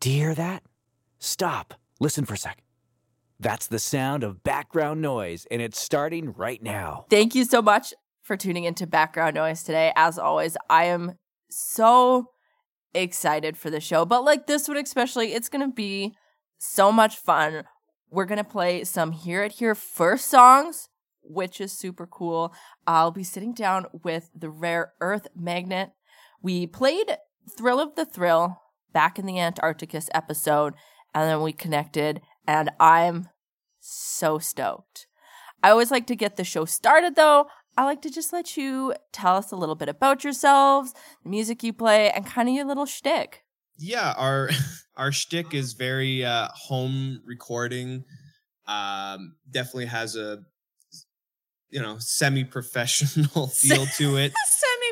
Do you hear that? Stop. Listen for a sec. That's the sound of background noise, and it's starting right now. Thank you so much for tuning into background noise today. As always, I am so excited for the show, but like this one especially, it's going to be so much fun. We're going to play some Hear It Here first songs, which is super cool. I'll be sitting down with the Rare Earth Magnet. We played Thrill of the Thrill back in the Antarcticus episode, and then we connected, and I'm so stoked. I always like to get the show started though. I like to just let you tell us a little bit about yourselves, the music you play, and kind of your little shtick. Yeah, our our shtick is very uh, home recording. Um, definitely has a you know semi-professional feel to it.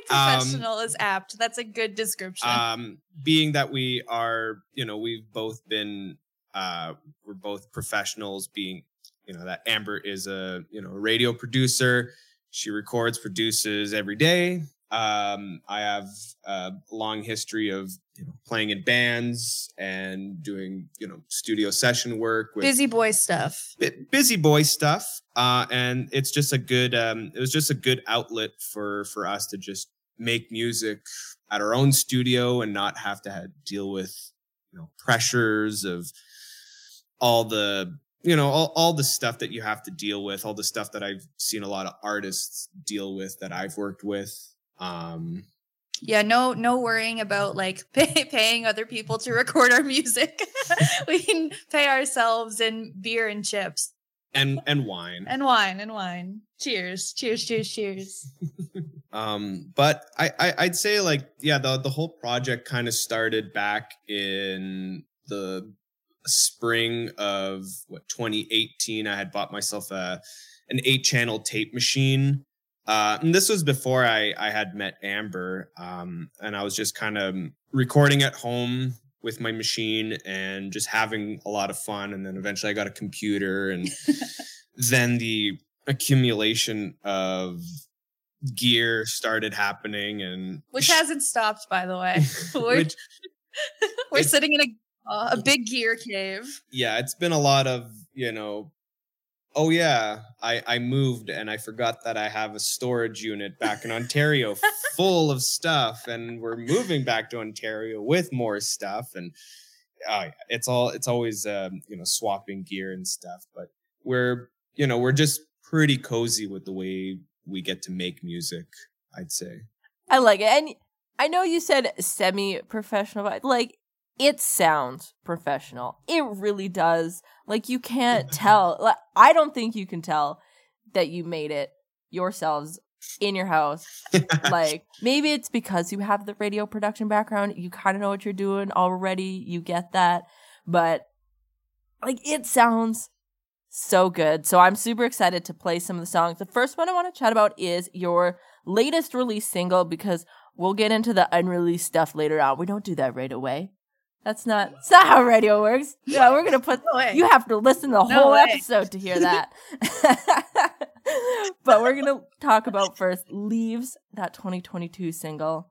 Semi-professional um, is apt. That's a good description. Um, being that we are, you know, we've both been, uh, we're both professionals. Being, you know, that Amber is a you know a radio producer. She records, produces every day. Um, I have a long history of you know playing in bands and doing you know studio session work with busy boy stuff. Busy boy stuff, uh, and it's just a good. Um, it was just a good outlet for for us to just make music at our own studio and not have to have, deal with you know pressures of all the you know all, all the stuff that you have to deal with all the stuff that i've seen a lot of artists deal with that i've worked with um yeah no no worrying about like pay, paying other people to record our music. We can pay ourselves in beer and chips and and wine. And wine and wine. Cheers cheers cheers cheers. Um but I, I i'd say like yeah the the whole project kind of started back in the spring of what 2018 i had bought myself a an eight channel tape machine. Uh, and this was before I, I had met Amber. Um, and I was just kind of recording at home with my machine and just having a lot of fun. And then eventually I got a computer and then the accumulation of gear started happening and which hasn't stopped by the way we're, which, we're sitting in a uh, a big gear cave. Yeah, it's been a lot of, you know, oh yeah, I, I moved and I forgot that I have a storage unit back in Ontario full of stuff and we're moving back to Ontario with more stuff and oh yeah, it's all it's always um, you know swapping gear and stuff, but we're you know, we're just pretty cozy with the way we get to make music, I'd say. I like it. And I know you said semi professional, but like it sounds professional. It really does. Like you can't tell. Like, I don't think you can tell that you made it yourselves in your house. like maybe it's because you have the radio production background. You kind of know what you're doing already. You get that. But like it sounds so good. So I'm super excited to play some of the songs. The first one I want to chat about is your latest release single because we'll get into the unreleased stuff later on. We don't do that right away. That's not that's not how radio works. Yeah, we're gonna put. No you have to listen the no whole way. episode to hear that. but we're gonna talk about first "Leaves," that 2022 single.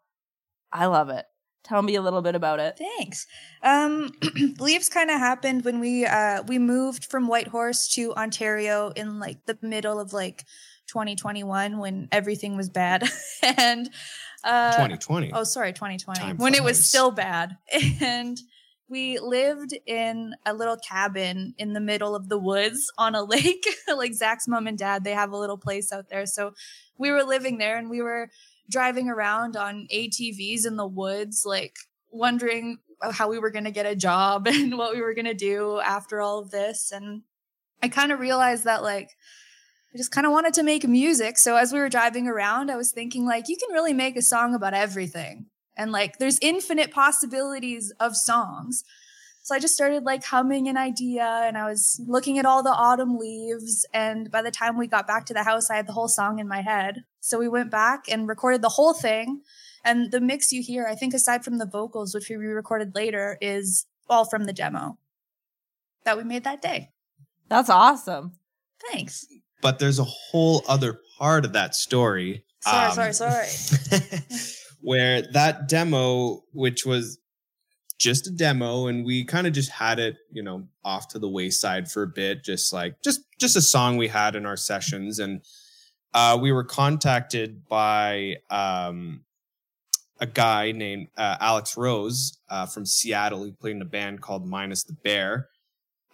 I love it. Tell me a little bit about it. Thanks. Um, "Leaves" kind of happened when we uh we moved from Whitehorse to Ontario in like the middle of like 2021 when everything was bad and uh, 2020. Oh, sorry, 2020. Time when flies. it was still bad. And we lived in a little cabin in the middle of the woods on a lake. like Zach's mom and dad, they have a little place out there. So we were living there and we were driving around on ATVs in the woods, like wondering how we were going to get a job and what we were going to do after all of this. And I kind of realized that, like, I just kind of wanted to make music. So as we were driving around, I was thinking like you can really make a song about everything. And like there's infinite possibilities of songs. So I just started like humming an idea and I was looking at all the autumn leaves and by the time we got back to the house I had the whole song in my head. So we went back and recorded the whole thing. And the mix you hear, I think aside from the vocals which we re-recorded later is all from the demo that we made that day. That's awesome. Thanks but there's a whole other part of that story. Sorry, um, sorry, sorry. where that demo, which was just a demo and we kind of just had it you know off to the wayside for a bit just like just just a song we had in our sessions and uh, we were contacted by um, a guy named uh, alex rose uh, from seattle he played in a band called minus the bear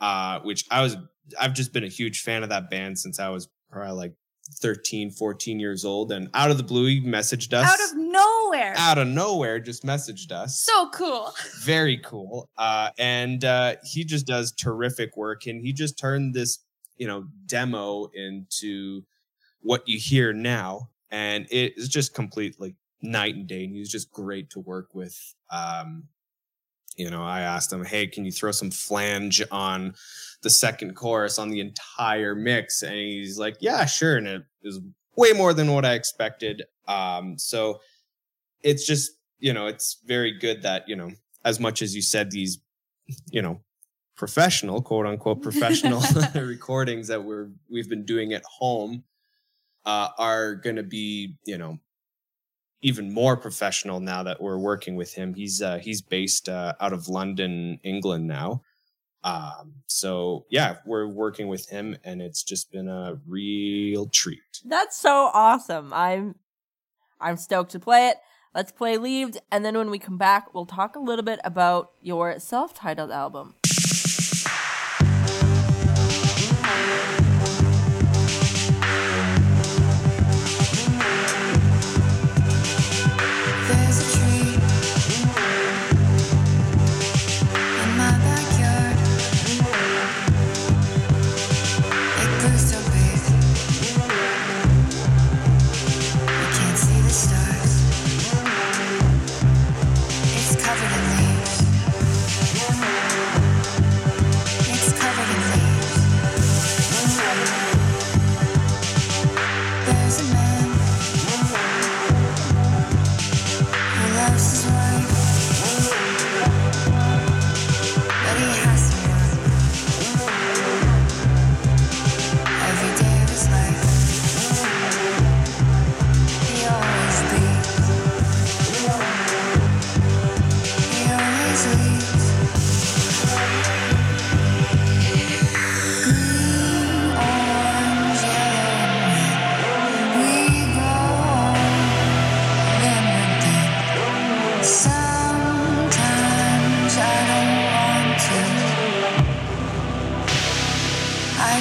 uh, which i was i've just been a huge fan of that band since i was probably like 13 14 years old and out of the blue he messaged us Out of nowhere. out of nowhere just messaged us so cool. very cool uh and uh he just does terrific work and he just turned this you know demo into what you hear now and it is just completely night and day and he's just great to work with um you know i asked him hey can you throw some flange on the second chorus on the entire mix? And he's like yeah sure. And it is way more than what i expected. Um so it's just you know it's very good that you know as much as you said these you know professional quote unquote professional recordings that we're we've been doing at home uh are going to be you know even more professional now that we're working with him he's uh he's based uh, out of london england now um so yeah we're working with him and it's just been a real treat That's so awesome. I'm I'm stoked to play it. Let's play Leaves, and then when we come back, we'll talk a little bit about your self-titled album.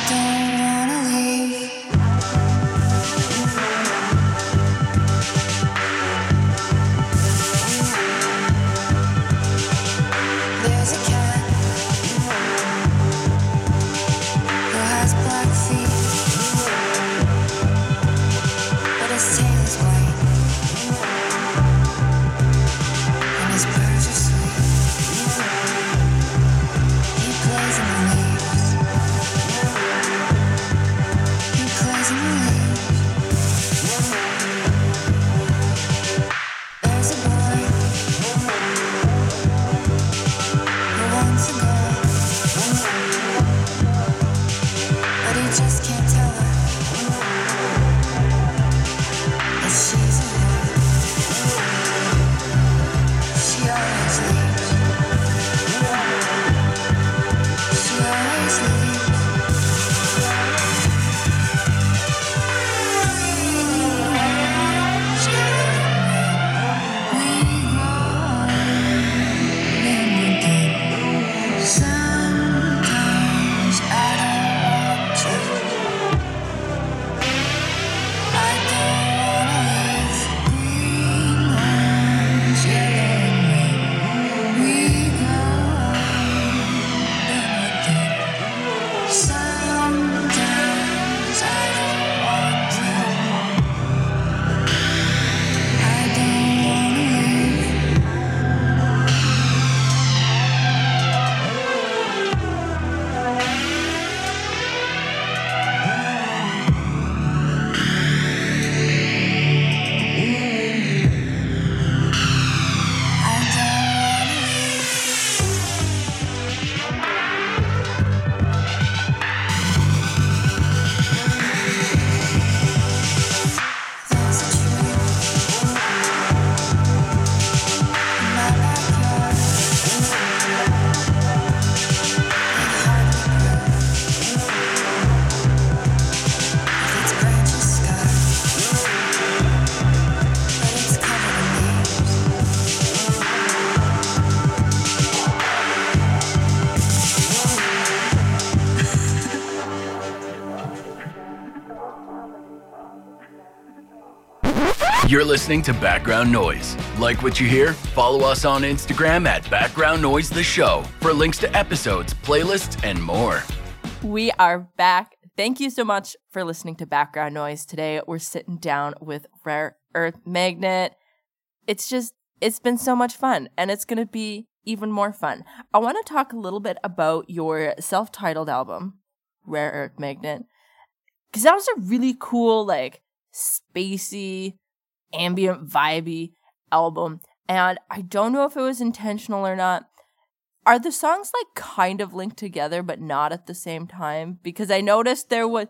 don't listening to Background Noise. Like what you hear? Follow us on Instagram at Background Noise The Show for links to episodes, playlists, and more. We are back. Thank you so much for listening to Background Noise today. We're sitting down with Rare Earth Magnet. It's just, it's been so much fun, and it's going to be even more fun. I want to talk a little bit about your self titled album, Rare Earth Magnet, because that was a really cool, like, spacey, ambient, vibey album. And I don't know if it was intentional or not. Are the songs like kind of linked together but not at the same time? Because I noticed there was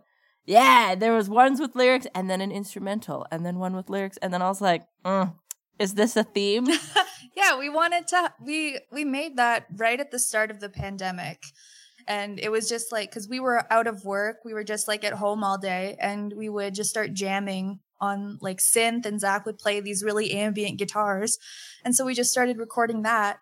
yeah, there was ones with lyrics and then an instrumental and then one with lyrics and then I was like, mm, is this a theme? yeah, we wanted to we we made that right at the start of the pandemic. And it was just like cuz we were out of work, we were just like at home all day and we would just start jamming on like synth and Zach would play these really ambient guitars. And so we just started recording that.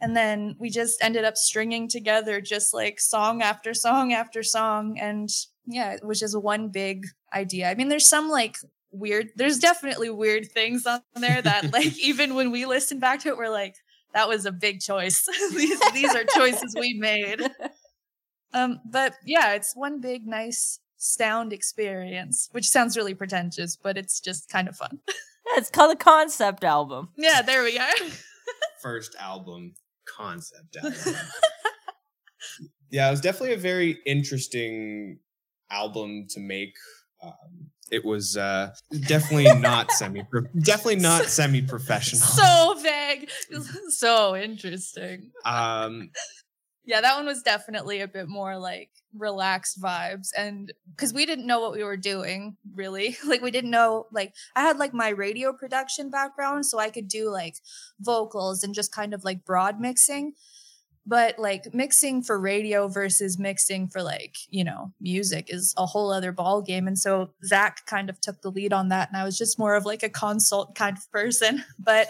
And then we just ended up stringing together just like song after song after song. And yeah it was just one big idea. I mean there's some like weird there's definitely weird things on there that like even when we listen back to it we're like that was a big choice. These, these are choices we made. Um but yeah it's one big nice sound experience which sounds really pretentious but it's just kind of fun it's called a concept album yeah there we go. first album concept album. yeah, it was definitely a very interesting album to make. Um, it was uh, definitely not semi, definitely not semi professional. So vague, so interesting. Um, yeah, that one was definitely a bit more like relaxed vibes and because we didn't know what we were doing really. Like we didn't know like i had like my radio production background so i could do like vocals and just kind of like broad mixing but like mixing for radio versus mixing for like you know music is a whole other ball game and so zach kind of took the lead on that and i was just more of like a consult kind of person but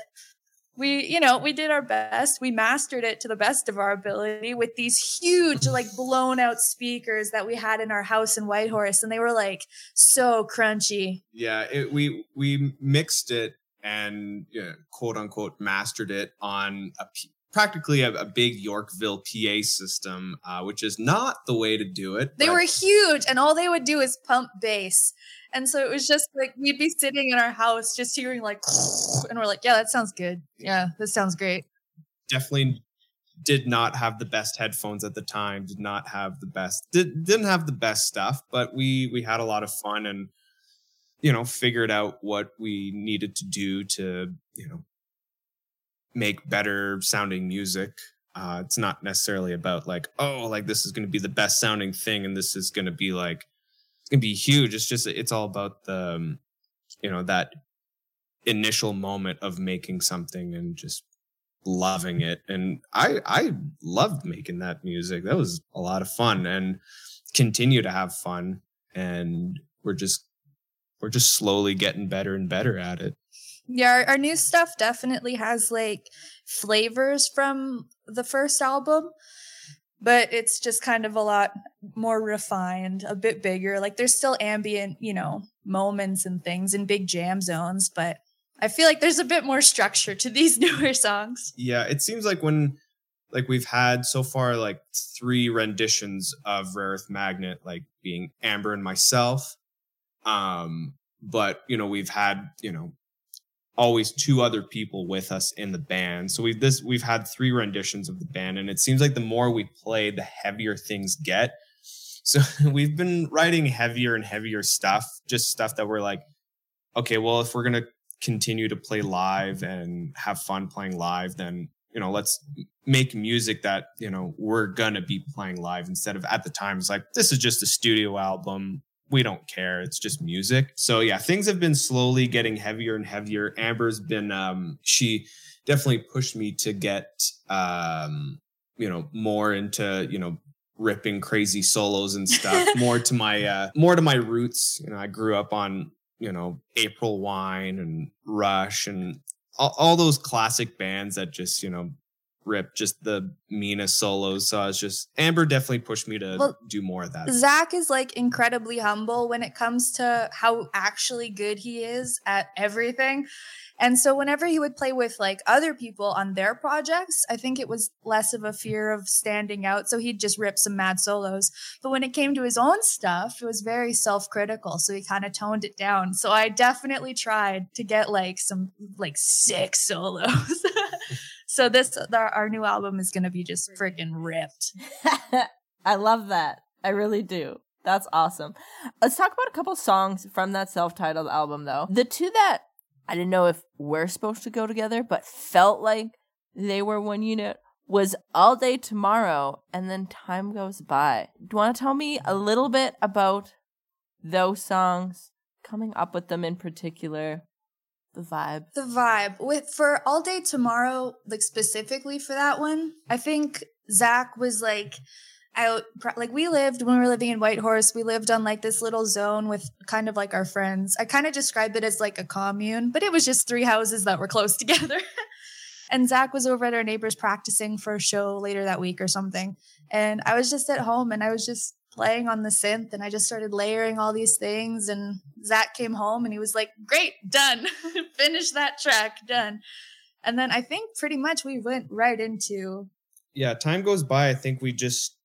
we you know we did our best we mastered it to the best of our ability with these huge like blown out speakers that we had in our house in whitehorse and they were like so crunchy yeah it, we we mixed it and you know, quote unquote mastered it on a practically a, a, big Yorkville PA system, uh, which is not the way to do it. They were huge, and all they would do is pump bass. And so it was just like we'd be sitting in our house just hearing like, and we're like, yeah, that sounds good. Yeah, this sounds great. Definitely did not have the best headphones at the time. Did not have the best. Did, didn't have the best stuff, but we we had a lot of fun and you know figured out what we needed to do to you know make better sounding music. Uh, it's not necessarily about like, oh, like this is going to be the best sounding thing, and this is going to be like, it's to be huge. It's just, it's all about the, um, you know, that initial moment of making something and just loving it. And I, I loved making that music. That was a lot of fun, and continue to have fun. And we're just, we're just slowly getting better and better at it. Yeah, our, our, new stuff definitely has like flavors from the first album, but it's just kind of a lot more refined, a bit bigger. Like there's still ambient, you know, moments and things and big jam zones, but I feel like there's a bit more structure to these newer songs. Yeah, it seems like when like we've had so far like three renditions of Rare Earth Magnet, like being Amber and myself. Um, but you know, we've had, you know, always two other people with us in the band. So we've this we've had three renditions of the band, and it seems like the more we play, the heavier things get. So we've been writing heavier and heavier stuff, just stuff that we're like, okay, well, if we're gonna continue to play live and have fun playing live, then you know, let's make music that you know we're gonna be playing live instead of at the time it's like this is just a studio album we don't care. It's just music. So yeah, things have been slowly getting heavier and heavier. Amber's been um she definitely pushed me to get um you know more into you know ripping crazy solos and stuff more to my uh more to my roots you know i grew up on you know april wine and rush and all, all those classic bands that just you know rip just the meanest solos. So I was just Amber definitely pushed me to Well, do more of that. Zach is like incredibly humble when it comes to how actually good he is at everything. And so whenever he would play with like other people on their projects, I think it was less of a fear of standing out. So he'd just rip some mad solos. But when it came to his own stuff, it was very self-critical. So he kind of toned it down. So I definitely tried to get like some like sick solos. So this our, our new album is going to be just freaking ripped. I love that. I really do. That's awesome. Let's talk about a couple songs from that self-titled album though. The two that I didn't know if we're supposed to go together, but felt like they were one unit was All Day Tomorrow and then Time Goes By. Do you want to tell me a little bit about those songs, coming up with them in particular, the vibe? the vibe. With for all day tomorrow like specifically for that one i think zach was like out like we lived when we were living in whitehorse we lived on like this little zone with kind of like our friends. I kind of described it as like a commune but it was just three houses that were close together. And zach was over at our neighbors practicing for a show later that week or something. And i was just at home and i was just playing on the synth and I just started layering all these things and Zach came home and he was like, Great, done. Finish that track, done. And then I think pretty much we went right into yeah, time goes by. I think we just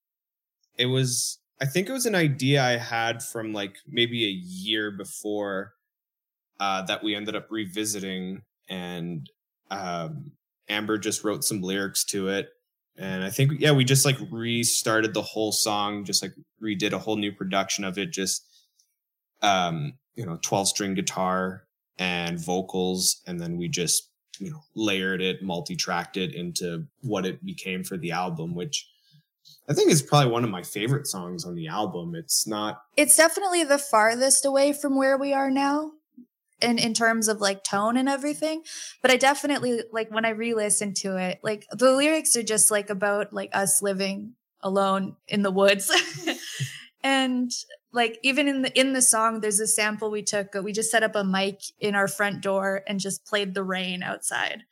it was I think it was an idea I had from like maybe a year before uh that we ended up revisiting and um Amber just wrote some lyrics to it. And I think yeah, we just like restarted the whole song, just like redid a whole new production of it, just um, you know, 12 string guitar and vocals, and then we just you know layered it multi-tracked it into what it became for the album which i think is probably one of my favorite songs on the album. It's not it's definitely the farthest away from where we are now in in terms of like tone and everything but i definitely like when i re-listen to it like the lyrics are just like about like us living alone in the woods. And like even in the in the song there's a sample we took we just set up a mic in our front door and just played the rain outside.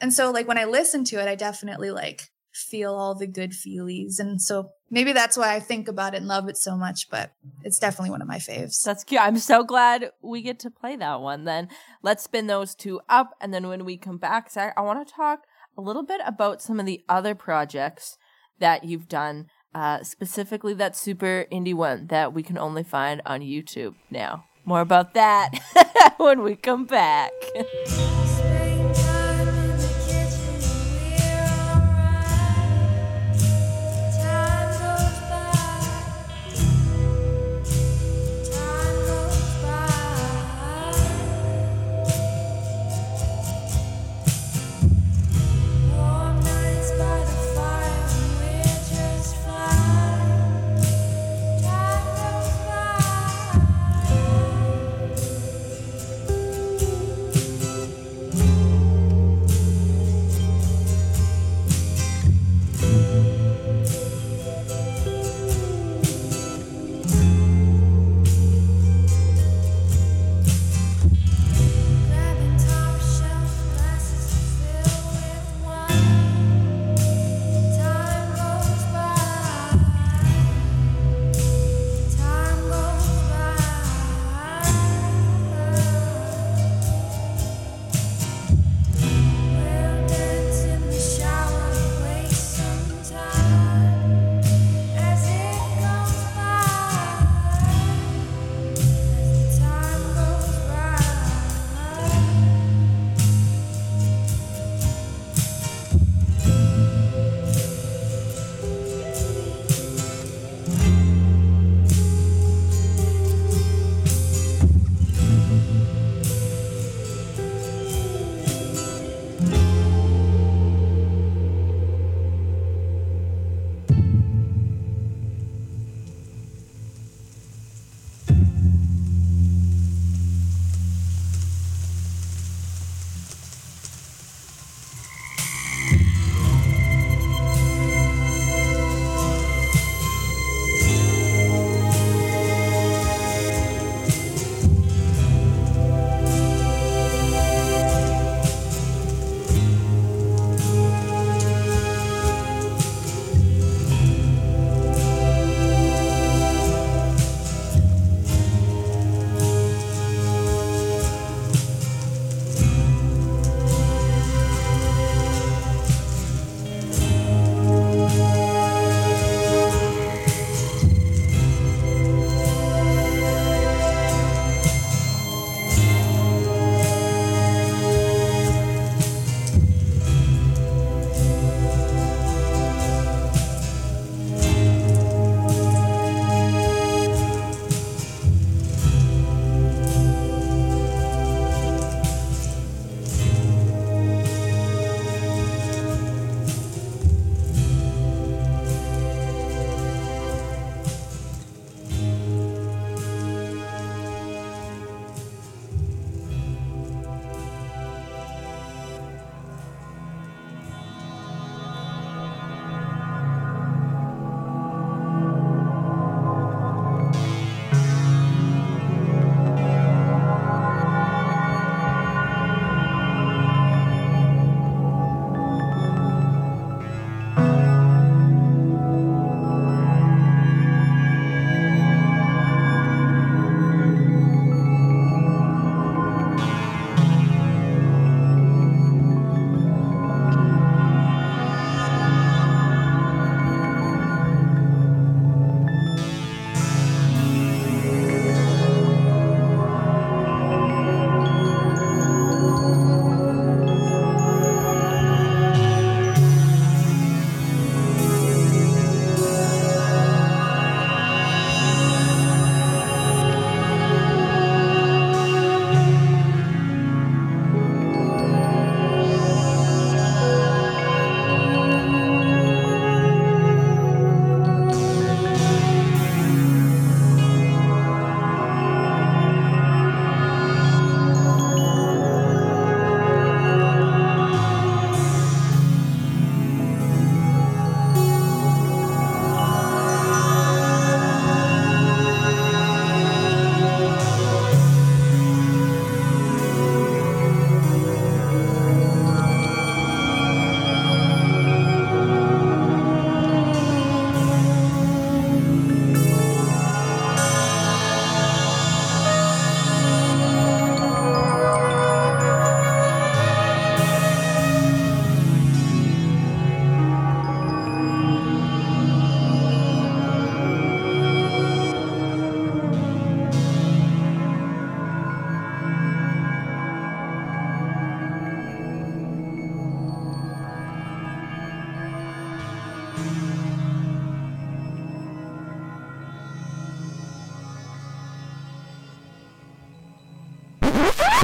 And so like when i listen to it i definitely like feel all the good feelies and so maybe that's why i think about it and love it so much but it's definitely one of my faves That's cute. I'm so glad we get to play that one. Then let's spin those two up, and then when we come back, Zach, I want to talk a little bit about some of the other projects that you've done, uh, specifically that super indie one that we can only find on YouTube now. More about that when we come back.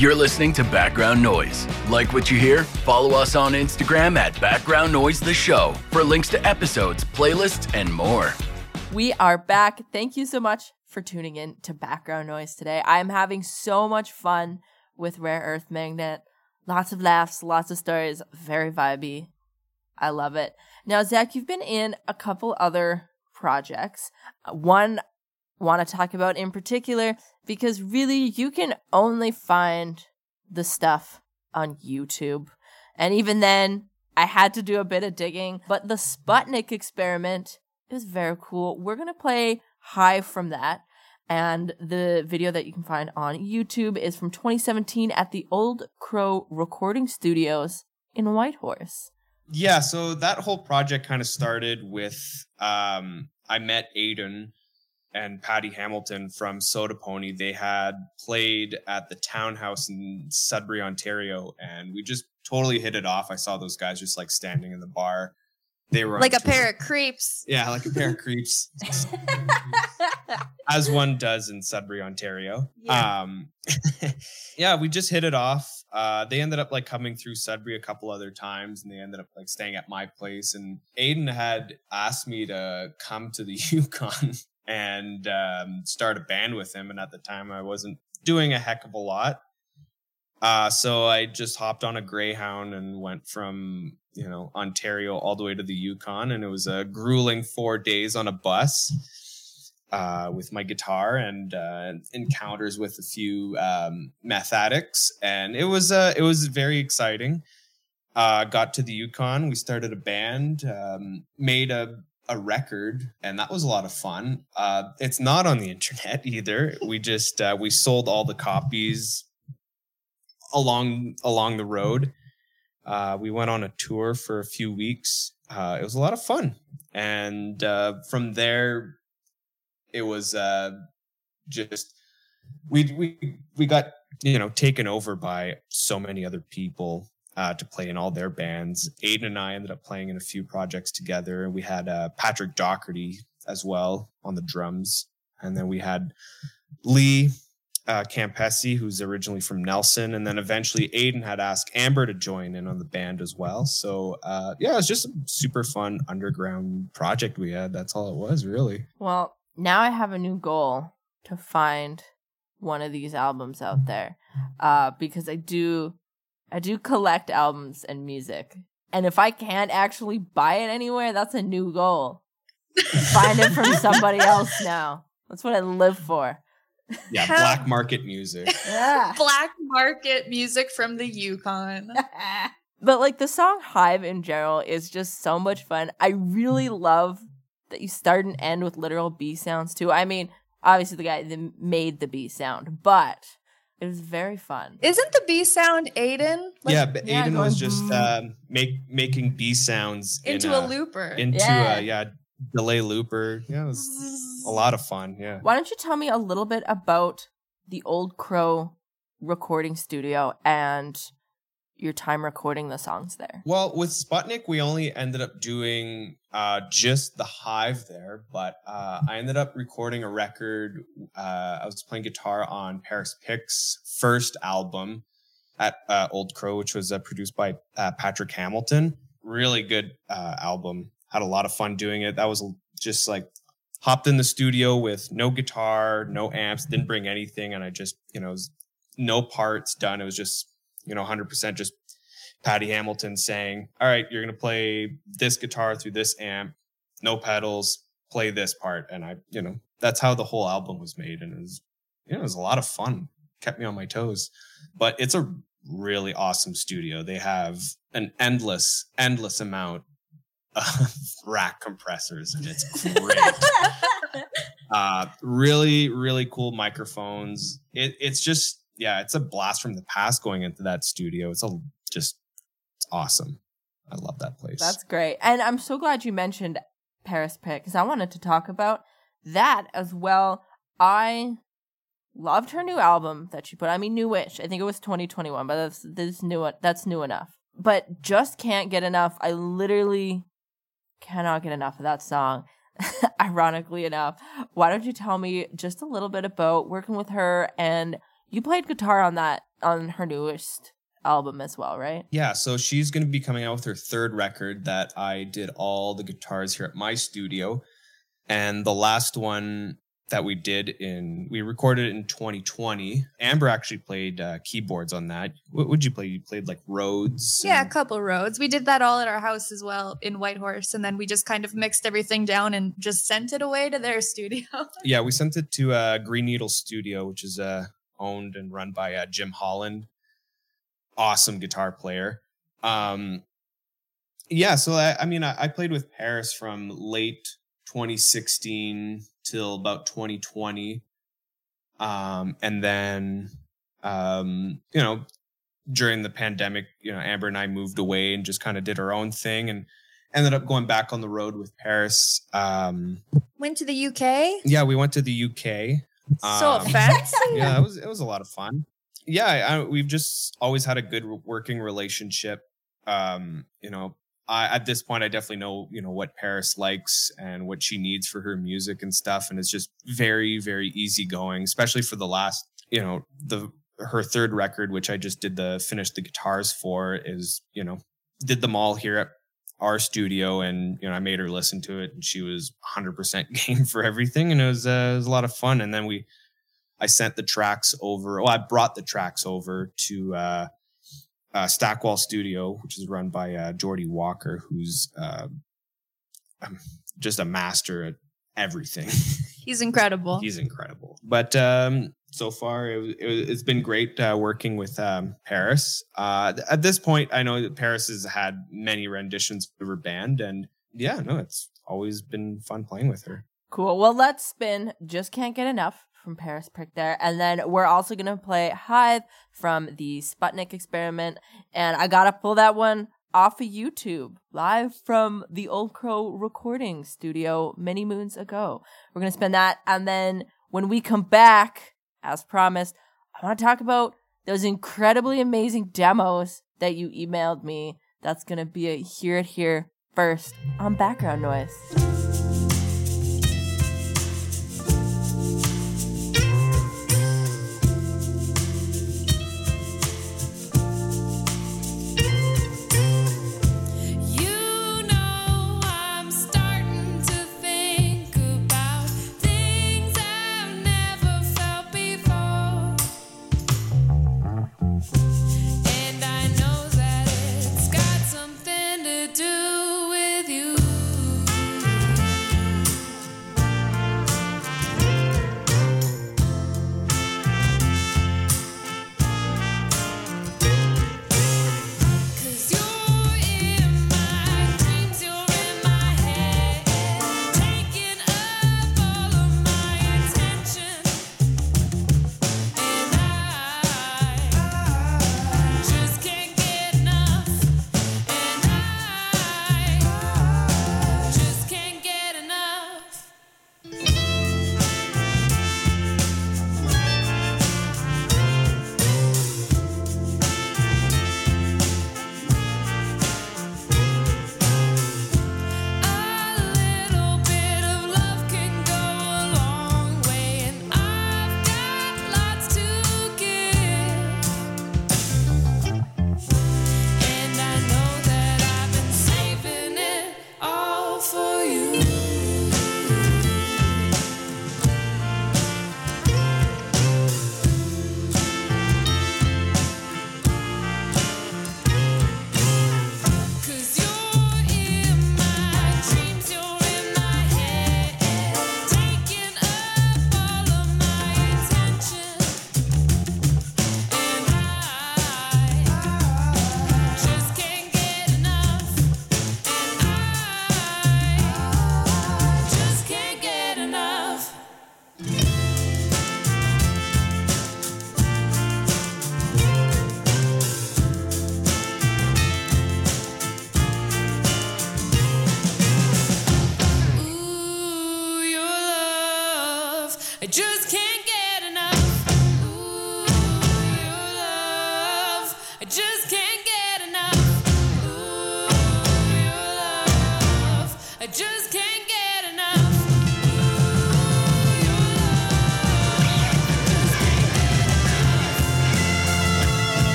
You're listening to Background Noise. Like what you hear? Follow us on Instagram at Background Noise The Show for links to episodes, playlists, and more. We are back. Thank you so much for tuning in to Background Noise today. I'm having so much fun with Rare Earth Magnet. Lots of laughs, lots of stories, very vibey. I love it. Now, Zach, you've been in a couple other projects. One want to talk about in particular because really you can only find the stuff on YouTube. And even then, I had to do a bit of digging, but the Sputnik experiment is very cool. We're going to play Hive from that. And the video that you can find on YouTube is from 2017 at the Old Crow Recording Studios in Whitehorse. Yeah, so that whole project kind of started with um I met Aiden and Patty Hamilton from Soda Pony. They had played at the townhouse in Sudbury, Ontario, and we just totally hit it off. I saw those guys just like standing in the bar. They were like a tour. pair of creeps. Yeah, like a pair of creeps. as one does in Sudbury, Ontario. Yeah. Um, yeah, we just hit it off. Uh, they ended up like coming through Sudbury a couple other times, and they ended up like staying at my place. And Aiden had asked me to come to the Yukon and um, start a band with him. And at the time, I wasn't doing a heck of a lot. Uh, so I just hopped on a Greyhound and went from you know Ontario all the way to the Yukon, and it was a grueling four days on a bus uh, with my guitar and uh, encounters with a few um, meth addicts, and it was uh, it was very exciting. Uh, got to the Yukon, we started a band, um, made a a record, and that was a lot of fun. Uh, it's not on the internet either. We just uh, we sold all the copies along along the road. Uh, we went on a tour for a few weeks. Uh, it was a lot of fun, and uh, from there, it was uh, just we we we got you know taken over by so many other people uh, to play in all their bands. Aiden and I ended up playing in a few projects together. We had uh, Patrick Doherty as well on the drums, and then we had Lee uh, Campesi, who's originally from Nelson, and then eventually Aiden had asked Amber to join in on the band as well. So uh, yeah, it was just a super fun underground project we had. That's all it was, really. Well, now I have a new goal to find one of these albums out there. Uh, because I do I do collect albums and music. And if I can't actually buy it anywhere, that's a new goal. Find it from somebody else now. That's what I live for. Yeah, black market music. Yeah. Black market music from the Yukon. but like the song Hive in general is just so much fun. I really hmm. love that you start and end with literal bee sounds too. I mean, obviously the guy that made the bee sound, but it was very fun. Isn't the bee sound Aiden? Like, yeah, but yeah, Aiden going was just um, make making bee sounds in into a looper. into Yeah. a yeah delay looper. Yeah, it was a lot of fun. Yeah. Why don't you tell me a little bit about the Old Crow recording studio and your time recording the songs there? Well, with Sputnik, we only ended up doing uh, just the Hive there, but uh, I ended up recording a record. Uh, I was playing guitar on Paris Pick's first album at uh, Old Crow, which was uh, produced by uh, Patrick Hamilton. Really good album. Had a lot of fun doing it. That was just like hopped in the studio with no guitar, no amps, didn't bring anything, and I just you know no parts done. It was just you know 100% just Patty Hamilton saying, "All right, you're gonna play this guitar through this amp, no pedals, play this part," and I, you know, that's how the whole album was made, and it was, you know, it was a lot of fun, kept me on my toes. But it's a really awesome studio. They have an endless, endless amount of rack compressors, and it's great. uh, really, really cool microphones. It, it's just, yeah, it's a blast from the past going into that studio. It's a just it's awesome. I love that place. That's great. And I'm so glad you mentioned Paris Pick because I wanted to talk about that as well. I loved her new album that she put. I mean, new newish. I think it was 2021, but that's this new. That's new enough. But just can't get enough. I literally cannot get enough of that song. Ironically enough, why don't you tell me just a little bit about working with her and You played guitar on that on her newest album as well, right? Yeah, so she's going to be coming out with her third record that I did all the guitars here at my studio. And the last one that we did in, we recorded it in 2020. Amber actually played uh, keyboards on that. What would you play? You played like Rhodes? Yeah, a couple Rhodes. We did that all at our house as well in Whitehorse, and then we just kind of mixed everything down and just sent it away to their studio. yeah, we sent it to uh, Green Needle Studio, which is uh, owned and run by uh, Jim Holland. Awesome guitar player. Um, yeah, so I, I mean, I, I played with Paris from late 2016 till about 2020, um, and then um, you know during the pandemic, you know, Amber and I moved away and just kind of did our own thing and ended up going back on the road with Paris. Um, Went to the UK. yeah, we went to the UK. So Um, fancy. Yeah, it was it was a lot of fun. Yeah, I, I, we've just always had a good working relationship. Um, you know, I, at this point, I definitely know you know what Paris likes and what she needs for her music and stuff, and it's just very very easygoing, especially for the last you know the her third record, which I just did the finished the guitars for, is you know did them all here at our studio and you know I made her listen to it and she was 100% game for everything and it was, uh, it was a lot of fun. And then we I sent the tracks over well I brought the tracks over to uh, uh Stackwall Studio which is run by uh Jordy Walker who's uh um, just a master at everything. He's incredible. he's incredible. But um so far it, was- it, been great uh, working with um paris uh at this point i know that paris has had many renditions of her band and yeah no it's always been fun playing with her Cool. Well, let's spin. Just can't get enough from Paris Prick there, and then we're also gonna play Hive from the Sputnik experiment, and I gotta pull that one off of YouTube, live from the Old Crow recording studio many moons ago. We're gonna spin that, and then when we come back, as promised, I want to talk about those incredibly amazing demos that you emailed me. That's gonna be a hear it here first on background noise.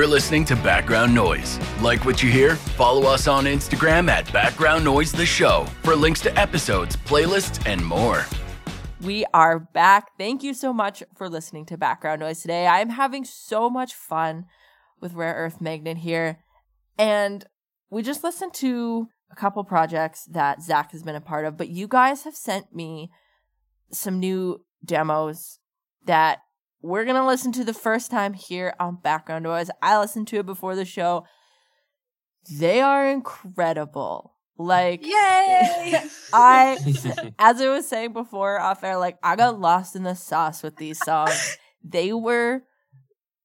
You're listening to Background Noise. Like what you hear? Follow us on Instagram at Background Noise The Show for links to episodes, playlists, and more. We are back. Thank you so much for listening to Background Noise today. I'm having so much fun with Rare Earth Magnet here. And we just listened to a couple projects that Zach has been a part of, but you guys have sent me some new demos that we're going to listen to the first time here on Background Noise. I listened to it before the show. They are incredible. Like, Yay! I, as I was saying before off air, like I got lost in the sauce with these songs. they were,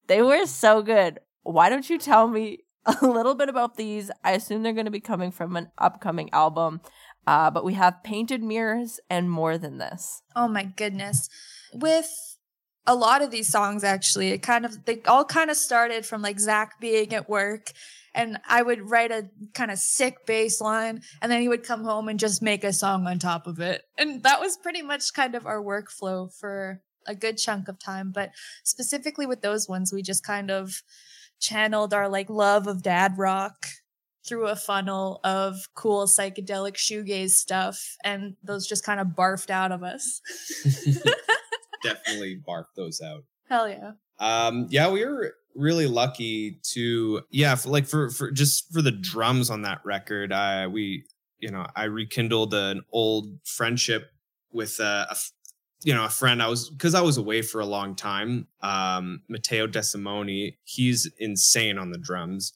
they were so good. Why don't you tell me a little bit about these? I assume they're going to be coming from an upcoming album. Uh, but we have painted mirrors and more than this. Oh my goodness. With a lot of these songs actually, it kind of they all kind of started from like Zach being at work and I would write a kind of sick bass line and then he would come home and just make a song on top of it. And that was pretty much kind of our workflow for a good chunk of time. But specifically with those ones, we just kind of channeled our like love of dad rock through a funnel of cool psychedelic shoegaze stuff and those just kind of barfed out of us. Definitely bark those out. Hell yeah. Um, yeah, we were really lucky to, yeah, for, like for for just for the drums on that record. I we, you know, I rekindled an old friendship with uh, a, you know, a friend. I was because I was away for a long time. Um, Matteo Desimoni, he's insane on the drums,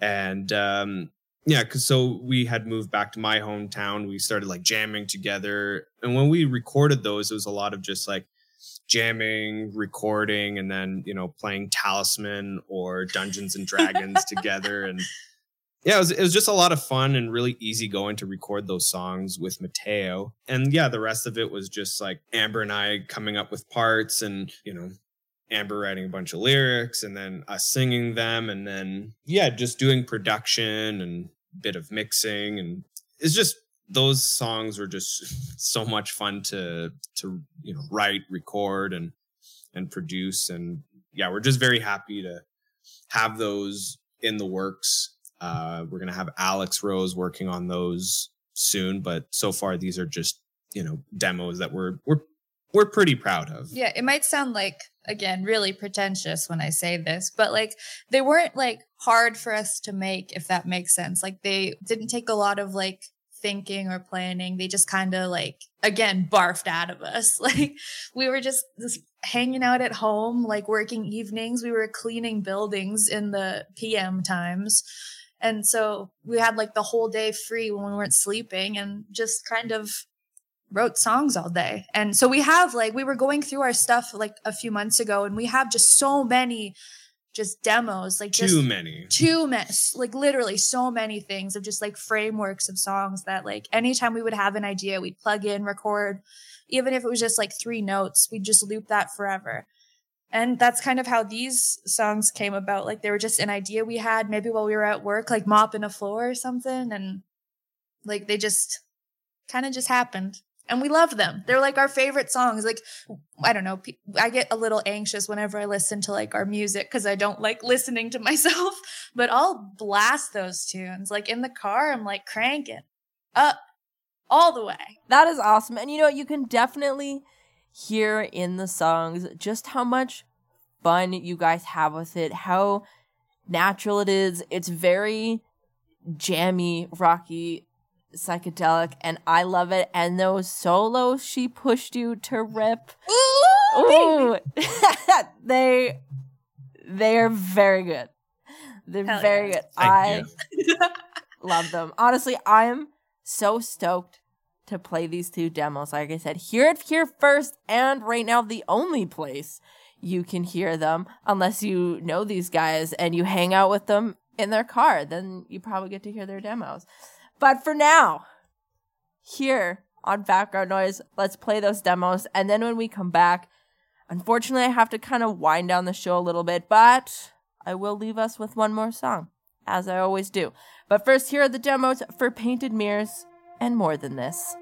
and um, yeah, because so we had moved back to my hometown. We started like jamming together, and when we recorded those, it was a lot of just like jamming, recording, and then you know playing Talisman or Dungeons and Dragons together. And yeah, it was it was just a lot of fun and really easy going to record those songs with Mateo. And yeah, the rest of it was just like Amber and I coming up with parts, and you know. Amber writing a bunch of lyrics and then us singing them and then yeah just doing production and bit of mixing and it's just those songs were just so much fun to to you know write record and and produce and yeah we're just very happy to have those in the works uh we're gonna have alex rose working on those soon but so far these are just you know demos that we're we're we're pretty proud of Yeah, it might sound like again really pretentious when I say this, but like they weren't like hard for us to make if that makes sense. Like they didn't take a lot of like thinking or planning. They just kind of like again barfed out of us. Like we were just, just hanging out at home, like working evenings. We were cleaning buildings in the PM times. And so we had like the whole day free when we weren't sleeping and just kind of wrote songs all day. And so we have like we were going through our stuff like a few months ago and we have just so many just demos like just too many. too many like literally so many things of just like frameworks of songs that like anytime we would have an idea we'd plug in record. Even if it was just like three notes we'd just loop that forever. And that's kind of how these songs came about. Like they were just an idea we had maybe while we were at work like mopping a floor or something and like they just kind of just happened and we love them. They're like our favorite songs. Like, I don't know. I get a little anxious whenever I listen to like our music because I don't like listening to myself, but I'll blast those tunes. Like in the car, I'm like cranking up all the way. That is awesome. And you know, you can definitely hear in the songs just how much fun you guys have with it, how natural it is. It's very jammy, rocky, psychedelic, and I love it. And those solos she pushed you to rip. Ooh, they they are very good. They're Hell very yeah. good. Thank I love them. Honestly, I'm so stoked to play these two demos. Like I said, hear it here first, and right now the only place you can hear them, unless you know these guys and you hang out with them in their car, then you probably get to hear their demos. But for now, here on background noise, let's play those demos, and then when we come back, unfortunately, I have to kind of wind down the show a little bit, but I will leave us with one more song, as I always do. But first, here are the demos for Painted Mirrors and more than this.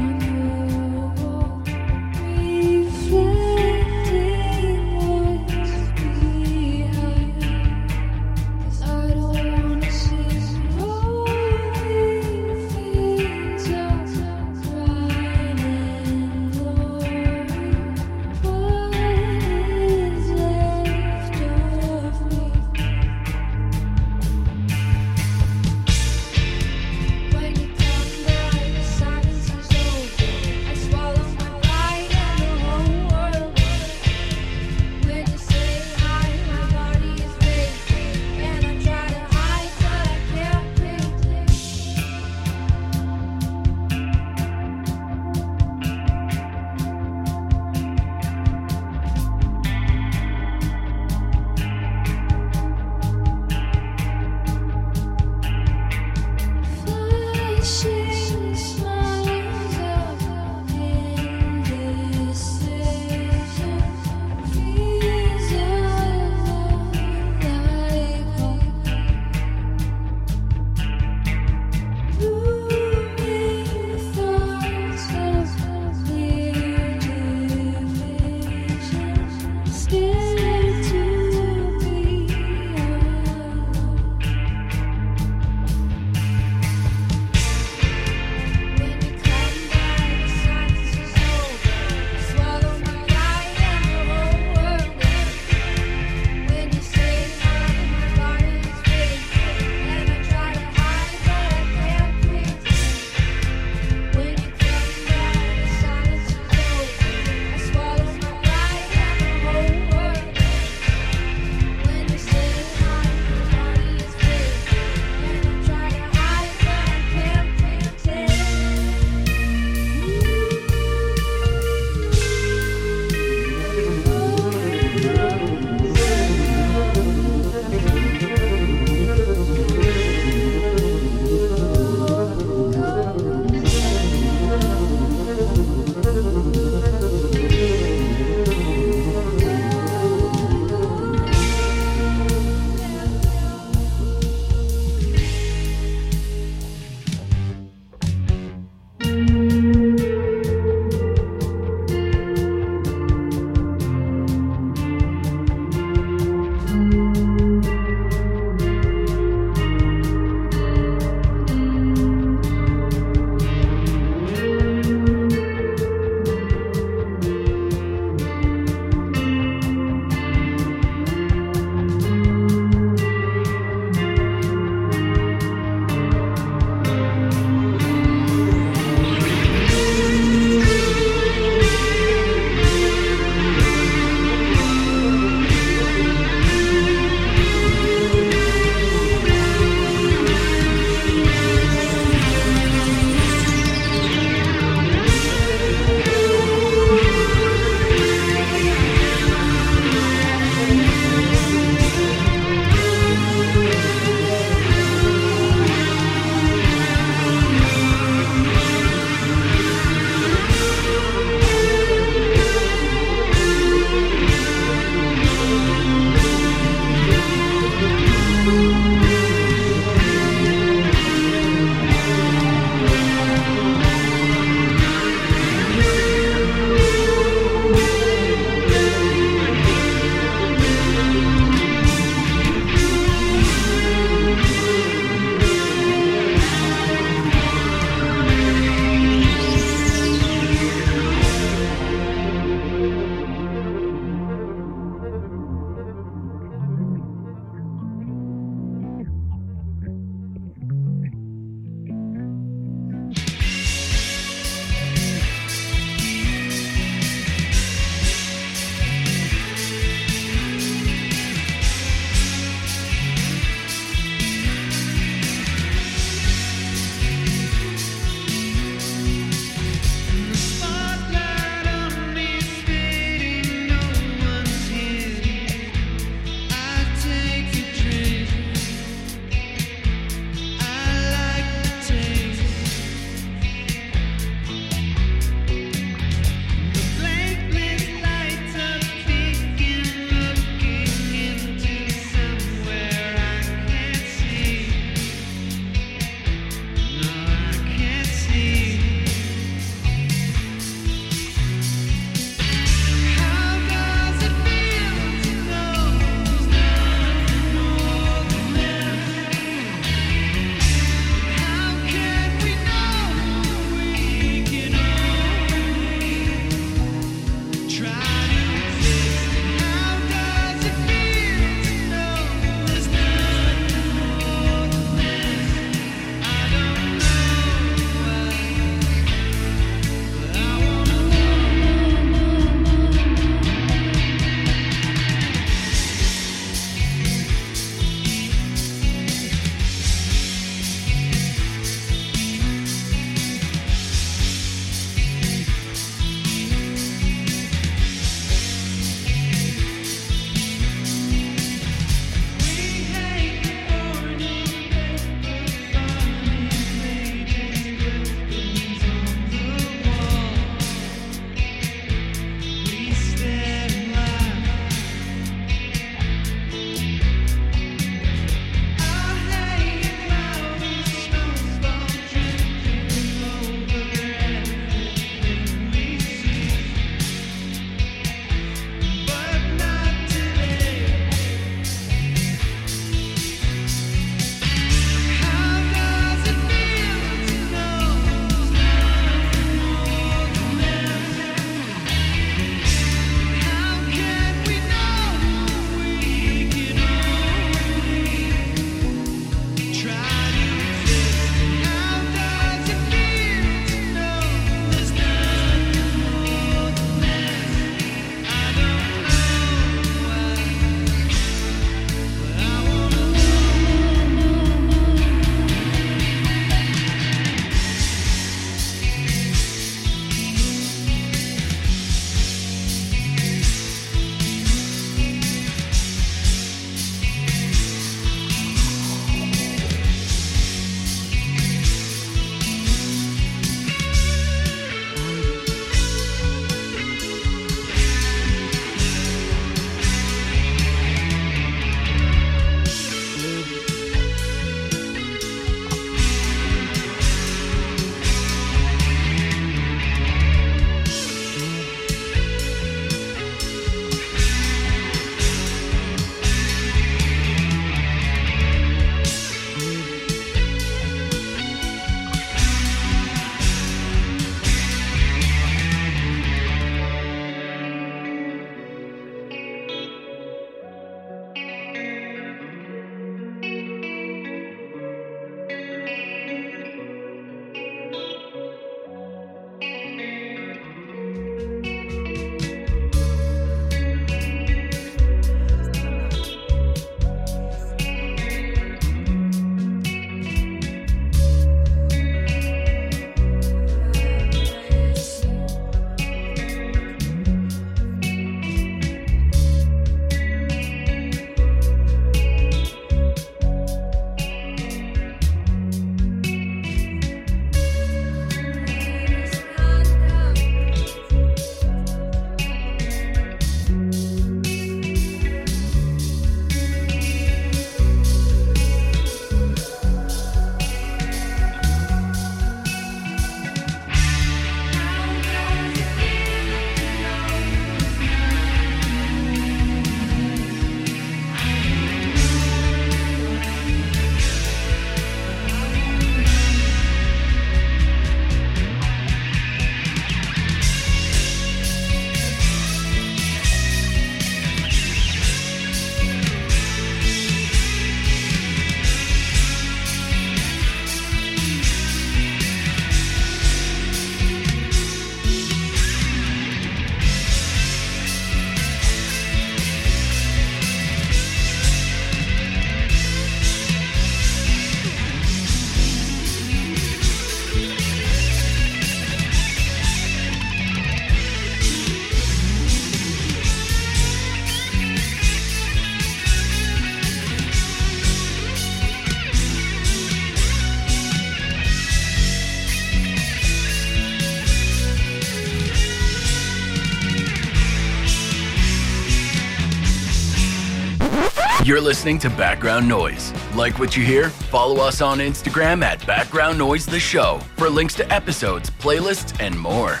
Listening to Background Noise. Like what you hear? Follow us on Instagram at Background Noise The Show for links to episodes, playlists, and more.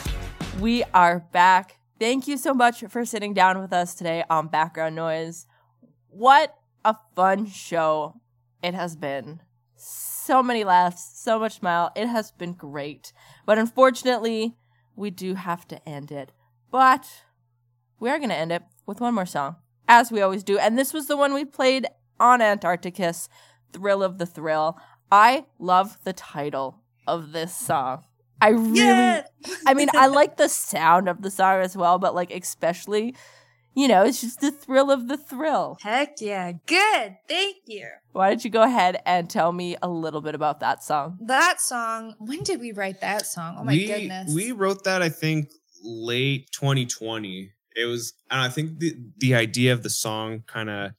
We are back. Thank you so much for sitting down with us today on Background Noise. What a fun show it has been. So many laughs, so much smile. It has been great. But unfortunately, we do have to end it. But we are going to end it with one more song, as we always do. And this was the one we played on Antarcticus Thrill of the Thrill. I love the title of this song. I really, Yeah. I mean, I like the sound of the song as well, but like, especially, you know, it's just the thrill of the thrill. Heck yeah. Good. Thank you. Why don't you go ahead and tell me a little bit about that song? That song, when did we write that song? Oh my we, goodness. We wrote that, I think, late 2020. It was, and I think the, the idea of the song kind of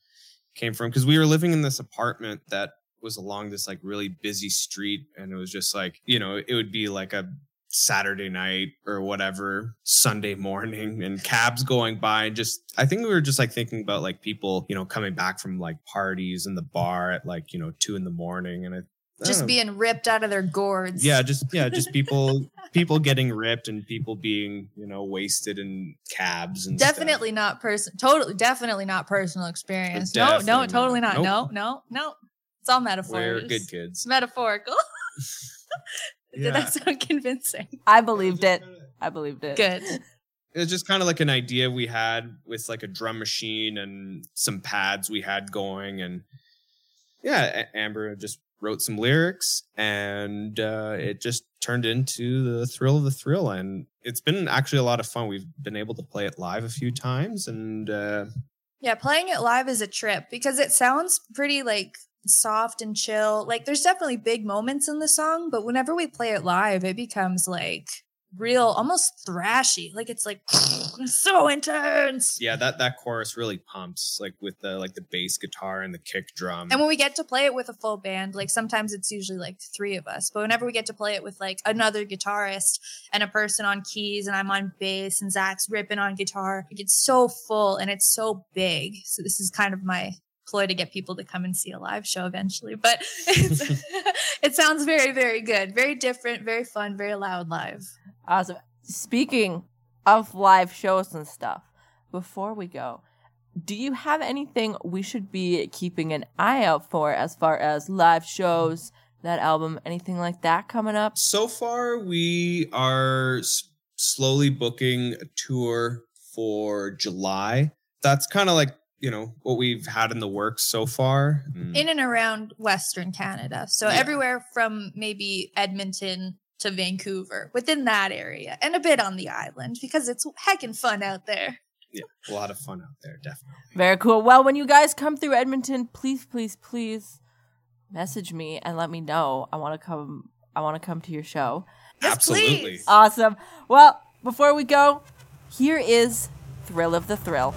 came from because we were living in this apartment that was along this like really busy street. And it was just like, you know, it would be like a Saturday night or whatever, Sunday morning, and cabs going by. And just, I think we were just like thinking about like people, you know, coming back from like parties in the bar at like, you know, two in the morning. And I, I don't just know. being ripped out of their gourds. Yeah, just yeah, just people people getting ripped and people being, you know, wasted in cabs and stuff. Definitely not person. Totally, definitely not personal experience. No, no, not. totally not. Nope. No, no, no. It's all metaphors. We're good kids. metaphorical. Yeah. Did that sound convincing? I believed it. I believed it. Good. It was just kind of like an idea we had with like a drum machine and some pads we had going and yeah, Amber just wrote some lyrics and uh, it just turned into the thrill of the thrill and it's been actually a lot of fun. We've been able to play it live a few times and uh, Yeah, playing it live is a trip because it sounds pretty like soft and chill. Like there's definitely big moments in the song, but whenever we play it live, it becomes like real, almost thrashy. Like it's like so intense. yeah, that that chorus really pumps like with the like the bass guitar and the kick drum. And when we get to play it with a full band, like sometimes it's usually like three of us, but whenever we get to play it with like another guitarist and a person on keys and I'm on bass and Zach's ripping on guitar, it gets so full and it's so big. So this is kind of my ploy to get people to come and see a live show eventually. But it's, it sounds very, very good. Very different, very fun, very loud live. Awesome. Speaking of live shows and stuff, before we go, do you have anything we should be keeping an eye out for as far as live shows, that album, anything like that coming up? so far we are s- slowly booking a tour for July. That's kind of like, you know, what we've had in the works so far. Mm. In and around Western Canada. So Yeah. everywhere from maybe Edmonton to Vancouver, within that area, and a bit on the island because it's heckin' fun out there. yeah, a lot of fun out there, definitely. Very cool. Well, when you guys come through Edmonton, please, please, please message me and let me know. I want to come. I want to come to your show. Yes, Absolutely. please. Awesome. Well, before we go, here is Thrill of the Thrill.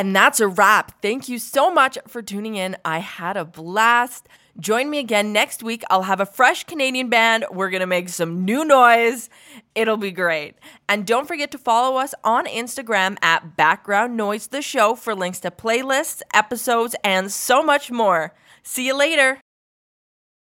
And that's a wrap. Thank you so much for tuning in. I had a blast. Join me again next week. I'll have a fresh Canadian band. We're going to make some new noise. It'll be great. And don't forget to follow us on Instagram at Background Noise the Show for links to playlists, episodes, and so much more. See you later.